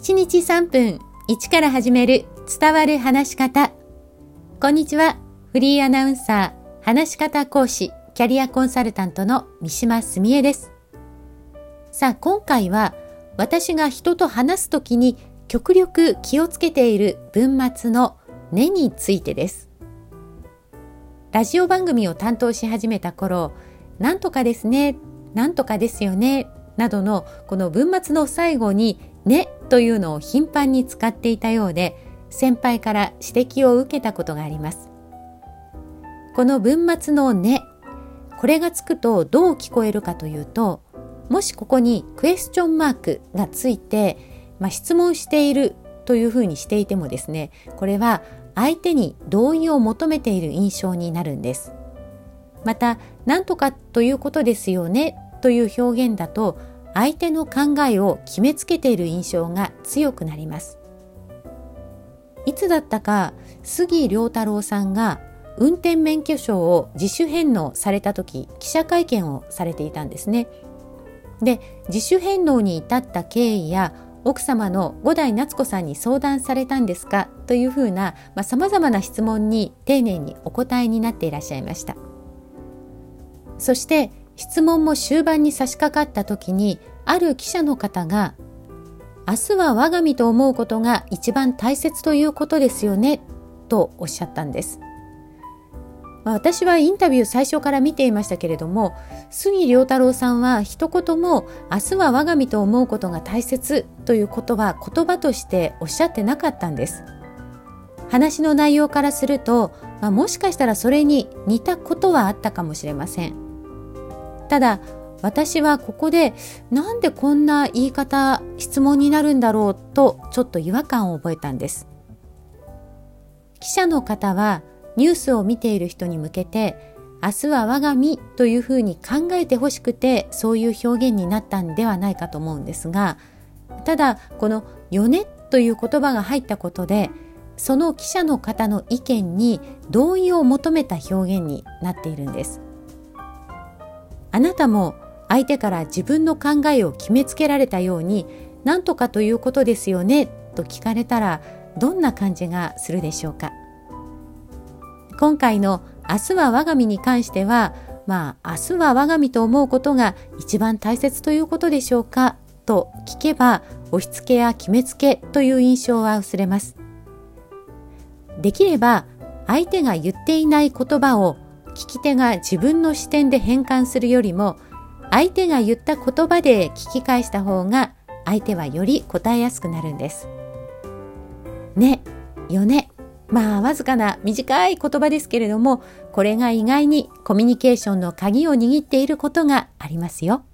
1日3分1から始める伝わる話し方。こんにちは。フリーアナウンサー、話し方講師、キャリアコンサルタントの三島澄江です。さあ、今回は私が人と話すときに極力気をつけている文末の根についてです。ラジオ番組を担当し始めた頃、なんとかですね、なんとかですよね、などのこの文末の最後にねというのを頻繁に使っていたようで先輩から指摘を受けたことがあります。この文末のねこれがつくとどう聞こえるかというともしここにクエスチョンマークがついて、まあ、質問しているというふうにしていてもですねこれは相手に同意を求めている印象になるんです。また何とかということですよねという表現だと相手の考えを決めつけている印象が強くなります。いつだったか杉良太郎さんが運転免許証を自主返納された時記者会見をされていたんですね。で自主返納に至った経緯や奥様の五代夏子さんに相談されたんですかというふうなさまざ、まな質問に丁寧にお答えになっていらっしゃいました。そして質問も終盤に差し掛かった時にある記者の方が明日は我が身と思うことが一番大切ということですよねとおっしゃったんです。ま、私はインタビュー最初から見ていましたけれども杉良太郎さんは一言も明日は我が身と思うことが大切ということは言葉としておっしゃってなかったんです。話の内容からすると、まあ、もしかしたらそれに似たことはあったかもしれません。ただ私はここでなんでこんな言い方質問になるんだろうとちょっと違和感を覚えたんです記者の方はニュースを見ている人に向けて明日は我が身というふうに考えてほしくてそういう表現になったんではないかと思うんですがただこの「よね」という言葉が入ったことでその記者の方の意見に同意を求めた表現になっているんです。あなたも相手から自分の考えを決めつけられたように何とかということですよねと聞かれたらどんな感じがするでしょうか。今回の明日は我が身に関してはまあ明日は我が身と思うことが一番大切ということでしょうかと聞けば押し付けや決めつけという印象は薄れます。できれば相手が言っていない言葉を聞き手が自分の視点で変換するよりも相手が言った言葉で聞き返した方が相手はより答えやすくなるんです。ね、よね。まあわずかな短い言葉ですけれどもこれが意外にコミュニケーションの鍵を握っていることがありますよ。